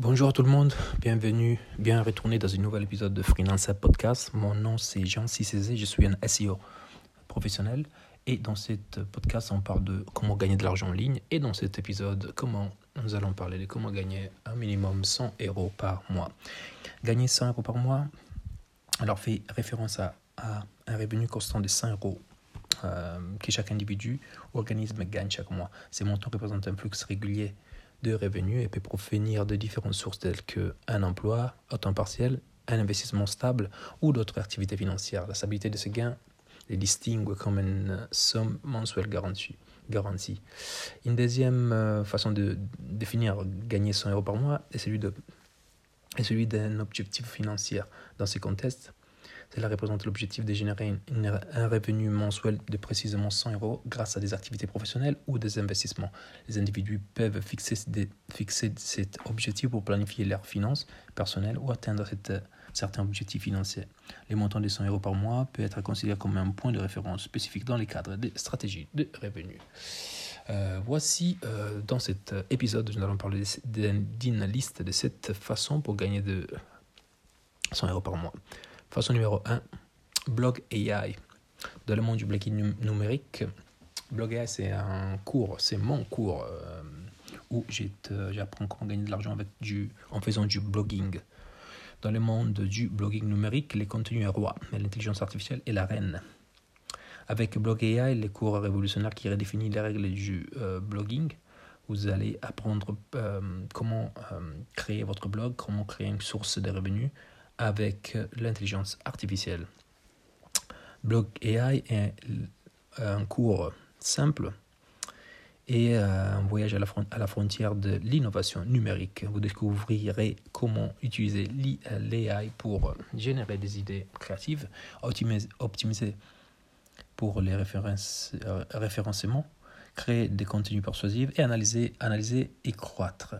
Bonjour à tout le monde, bienvenue, bien retourné dans un nouvel épisode de Freelance Podcast. Mon nom c'est Jean Cissé, je suis un SEO professionnel et dans cet podcast on parle de comment gagner de l'argent en ligne et dans cet épisode comment nous allons parler de comment gagner un minimum 100 euros par mois. Gagner 100 euros par mois, alors fait référence à, un revenu constant de 100 euros euh, que chaque individu organisme gagne chaque mois. Ces montants représentent un flux régulier de revenus et peut provenir de différentes sources telles qu'un emploi à temps partiel, un investissement stable ou d'autres activités financières. La stabilité de ce gain les distingue comme une somme mensuelle garantie. garantie. Une deuxième euh, façon de définir gagner 100 euros par mois est celui celui d'un objectif financier. Dans ce contexte, cela représente l'objectif de générer un revenu mensuel de précisément 100 euros grâce à des activités professionnelles ou des investissements. Les individus peuvent fixer, cet objectif pour planifier leurs finances personnelles ou atteindre certains objectifs financiers. Les montants de 100 euros par mois peut être considéré comme un point de référence spécifique dans les cadres des stratégies de revenus. Euh, voici, euh, dans cet épisode, nous allons parler d'une liste de cette façon pour gagner de 100 euros par mois. Façon numéro 1, Blog AI. Dans le monde du blogging numérique, Blog AI, c'est un cours, c'est mon cours euh, où j'apprends comment gagner de l'argent avec du, en faisant du blogging. Dans le monde du blogging numérique, les contenus est roi, mais l'intelligence artificielle est la reine. Avec Blog AI, les cours révolutionnaires qui redéfinissent les règles du euh, blogging, vous allez apprendre euh, comment créer votre blog, comment créer une source de revenus, avec l'intelligence artificielle. Blog AI est un cours simple et un voyage à la, frontière de l'innovation numérique. Vous découvrirez comment utiliser l'AI pour générer des idées créatives, optimiser, pour les euh, référencements, créer des contenus persuasifs et analyser et croître.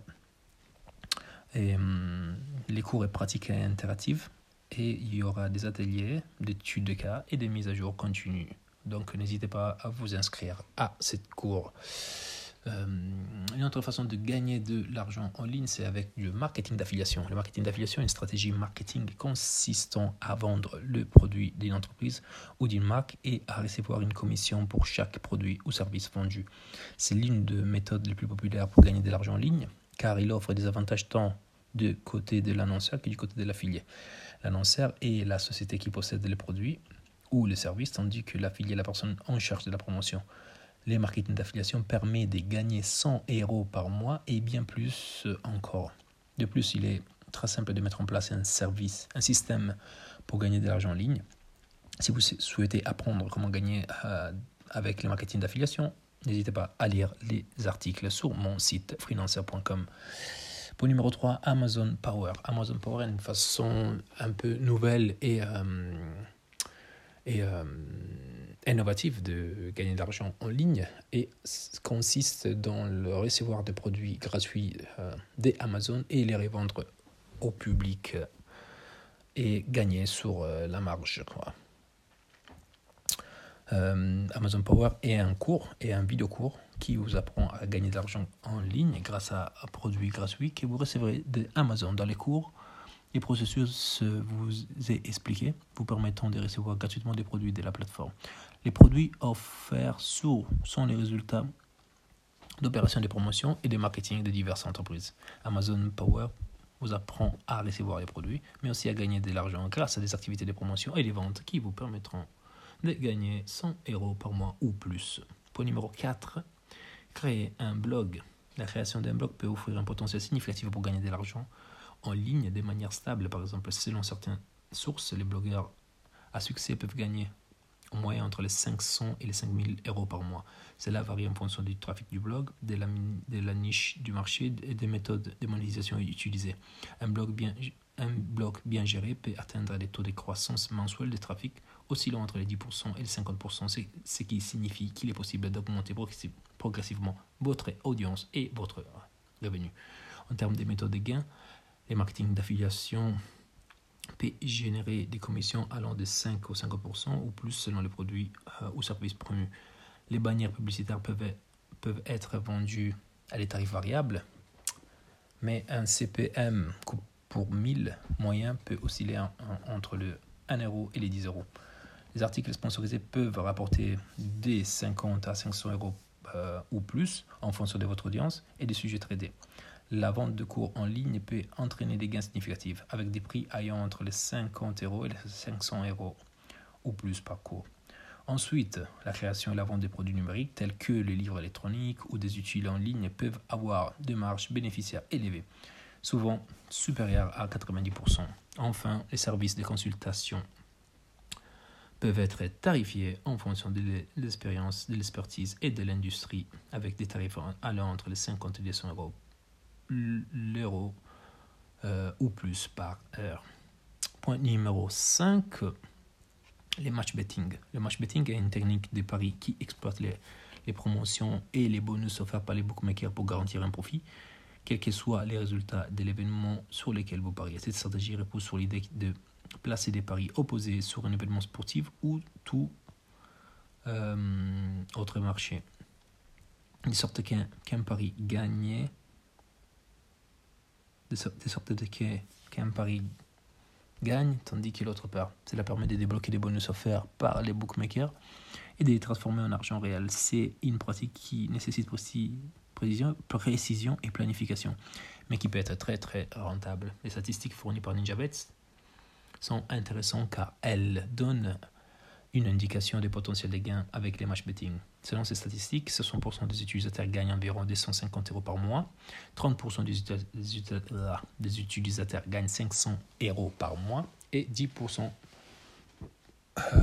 Hum, les cours et pratiques interactives et il y aura des ateliers d'études de cas et des mises à jour continues. Donc n'hésitez pas à vous inscrire à cette cours. Euh, une autre façon de gagner de l'argent en ligne, c'est avec le marketing d'affiliation. Le marketing d'affiliation est une stratégie marketing consistant à vendre le produit d'une entreprise ou d'une marque et à recevoir une commission pour chaque produit ou service vendu. C'est l'une des méthodes les plus populaires pour gagner de l'argent en ligne car il offre des avantages tant du côté de l'annonceur que du côté de l'affilié. L'annonceur est la société qui possède les produits ou les services, tandis que l'affilié est la personne en charge de la promotion. Les marketing d'affiliation permet de gagner 100 euros par mois et bien plus encore. De plus, il est très simple de mettre en place un service, un système pour gagner de l'argent en ligne. Si vous souhaitez apprendre comment gagner euh, avec les marketing d'affiliation, n'hésitez pas à lire les articles sur mon site freelancer.com. Pour numéro 3, Amazon Power. Amazon Power est une façon un peu nouvelle et, euh, et euh, innovative de gagner de l'argent en ligne et consiste dans le recevoir de produits gratuits euh, des Amazon et les revendre au public et gagner sur la marge. Euh, Amazon Power est un cours et un vidéo cours qui vous apprend à gagner de l'argent en ligne grâce à un produit gratuit que vous recevrez de Amazon. Dans les cours, les processus vous est expliqué, vous permettant de recevoir gratuitement des produits de la plateforme. Les produits offerts sont les résultats d'opérations de promotion et de marketing de diverses entreprises. Amazon Power vous apprend à recevoir les produits, mais aussi à gagner de l'argent grâce à des activités de promotion et des ventes qui vous permettront de gagner 100 euros par mois ou plus. Point numéro 4, créer un blog. La création d'un blog peut offrir un potentiel significatif pour gagner de l'argent en ligne de manière stable. Par exemple, selon certaines sources, les blogueurs à succès peuvent gagner en moyenne entre les 500 et les 5000 euros par mois. Cela varie en fonction du trafic du blog, de la, niche du marché et des méthodes de monétisation utilisées. Un blog bien un blog bien géré peut atteindre des taux de croissance mensuels de trafic oscillant entre les 10% et les 50%, ce qui signifie qu'il est possible d'augmenter progressivement votre audience et votre revenu. En termes de méthodes de gain, les marketing d'affiliation peut générer des commissions allant de 5 ou 50% ou plus selon les produits euh, ou services promus. Les bannières publicitaires peuvent, peuvent être vendues à des tarifs variables Mais un CPM pour 1000 moyen peut osciller entre le 1 euro et les 10 euros. Les articles sponsorisés peuvent rapporter des 50 à 500 euros euh, ou plus en fonction de votre audience et des sujets traités. La vente de cours en ligne peut entraîner des gains significatifs avec des prix ayant entre les 50 euros et les 500 euros ou plus par cours. Ensuite, la création et la vente des produits numériques tels que les livres électroniques ou des outils en ligne peuvent avoir des marges bénéficiaires élevées, souvent supérieures à 90%. Enfin, les services de consultation peuvent être tarifiés en fonction de l'expérience, de l'expertise et de l'industrie, avec des tarifs allant entre les 50 et les 100 euros euh, ou plus par heure. Point numéro 5, les match betting. Le match betting est une technique de paris qui exploite les, les promotions et les bonus offerts par les bookmakers pour garantir un profit, quels que soient les résultats de l'événement sur lequel vous pariez. Cette stratégie repose sur l'idée de placer des paris opposés sur un événement sportif ou tout euh, autre marché. De sorte qu'un pari gagnait, de, sorte qu'un pari gagne tandis que l'autre perd. Cela permet de débloquer des bonus offerts par les bookmakers et de les transformer en argent réel. C'est une pratique qui nécessite aussi précision, précision et planification, mais qui peut être très très rentable. Les statistiques fournies par NinjaBets sont intéressantes car elles donnent une indication des potentiels de gains avec les match betting. Selon ces statistiques, 60% des utilisateurs gagnent environ 250 euros par mois, 30% des utilisateurs gagnent 500 euros par mois et 10%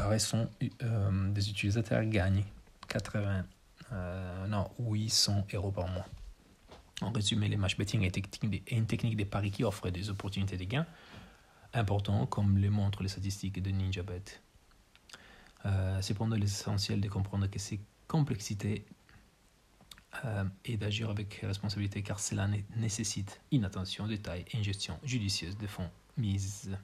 restants euh, des utilisateurs gagnent 80, euh, non, 800 euros par mois. En résumé, les match betting est une technique des paris qui offre des opportunités de gains importants, comme le montrent les statistiques de NinjaBet. Euh, cependant, l'essentiel de comprendre que ces complexités euh, et d'agir avec responsabilité car cela nécessite une attention, détail et une gestion judicieuse de fonds mise.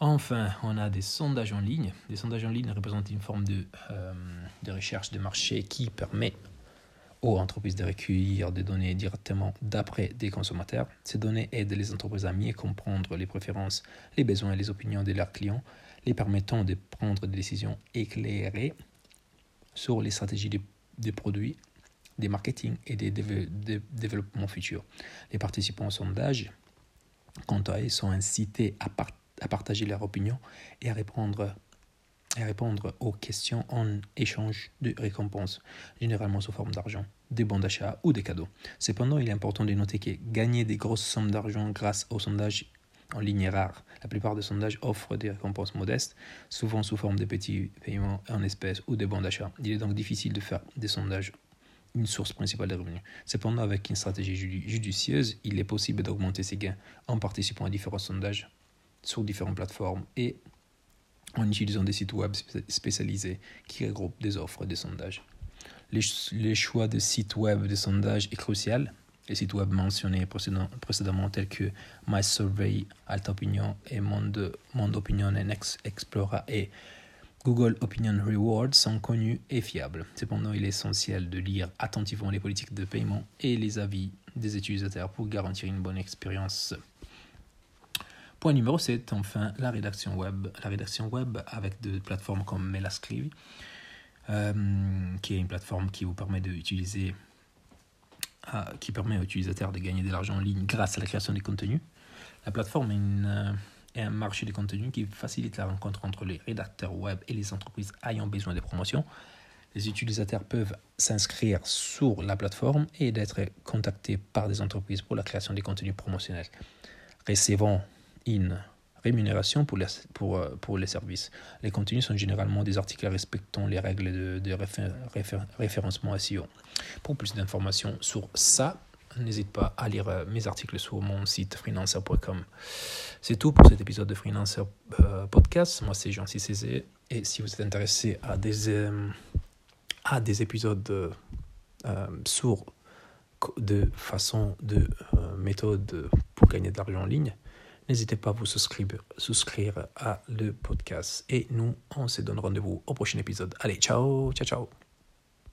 Enfin, on a des sondages en ligne. Les sondages en ligne représentent une forme de, euh, de recherche de marché qui permet aux entreprises de recueillir des données directement d'après des consommateurs. Ces données aident les entreprises à mieux comprendre les préférences, les besoins et les opinions de leurs clients les permettant de prendre des décisions éclairées sur les stratégies des, produits, des marketing et des, développements futurs. Les participants au sondage, quant à eux, sont incités à, à partager leurs opinions et à répondre et répondre aux questions en échange de récompenses, généralement sous forme d'argent, des bons d'achat ou des cadeaux. Cependant, il est important de noter que gagner des grosses sommes d'argent grâce au sondage en ligne est rare. La plupart des sondages offrent des récompenses modestes, souvent sous forme de petits paiements en espèces ou de bons d'achat. Il est donc difficile de faire des sondages une source principale de revenus. Cependant, avec une stratégie judicieuse, il est possible d'augmenter ses gains en participant à différents sondages sur différentes plateformes et en utilisant des sites web spécialisés qui regroupent des offres de sondages. Les, choix de sites web de sondage est crucial les sites web mentionnés précédemment tels que MySurvey, Alta Opinion et Monde, Monde Opinion et Next Explorer et Google Opinion Rewards sont connus et fiables. Cependant, il est essentiel de lire attentivement les politiques de paiement et les avis des utilisateurs pour garantir une bonne expérience. Point numéro 7, enfin, la rédaction web. La rédaction web avec des plateformes comme Melascrive, euh, qui est une plateforme qui vous permet d'utiliser qui permet aux utilisateurs de gagner de l'argent en ligne grâce à la création de contenus. La plateforme est, euh, un marché de contenus qui facilite la rencontre entre les rédacteurs web et les entreprises ayant besoin de promotion. Les utilisateurs peuvent s'inscrire sur la plateforme et d'être contactés par des entreprises pour la création de contenus promotionnels, recevant une rémunération pour les, pour, euh, pour les services. Les contenus sont généralement des articles respectant les règles de, référencement SEO. Pour plus d'informations sur ça, n'hésite pas à lire euh, mes articles sur mon site freelancer.com. C'est tout pour cet épisode de Freelancer euh, Podcast. Moi, c'est Jean Cézé. Et si vous êtes intéressé à des, à des épisodes sur de façon de méthode pour gagner de l'argent en ligne, N'hésitez pas à vous souscrire, à le podcast. Et nous, on se donne rendez-vous au prochain épisode. Allez, ciao, ciao, ciao.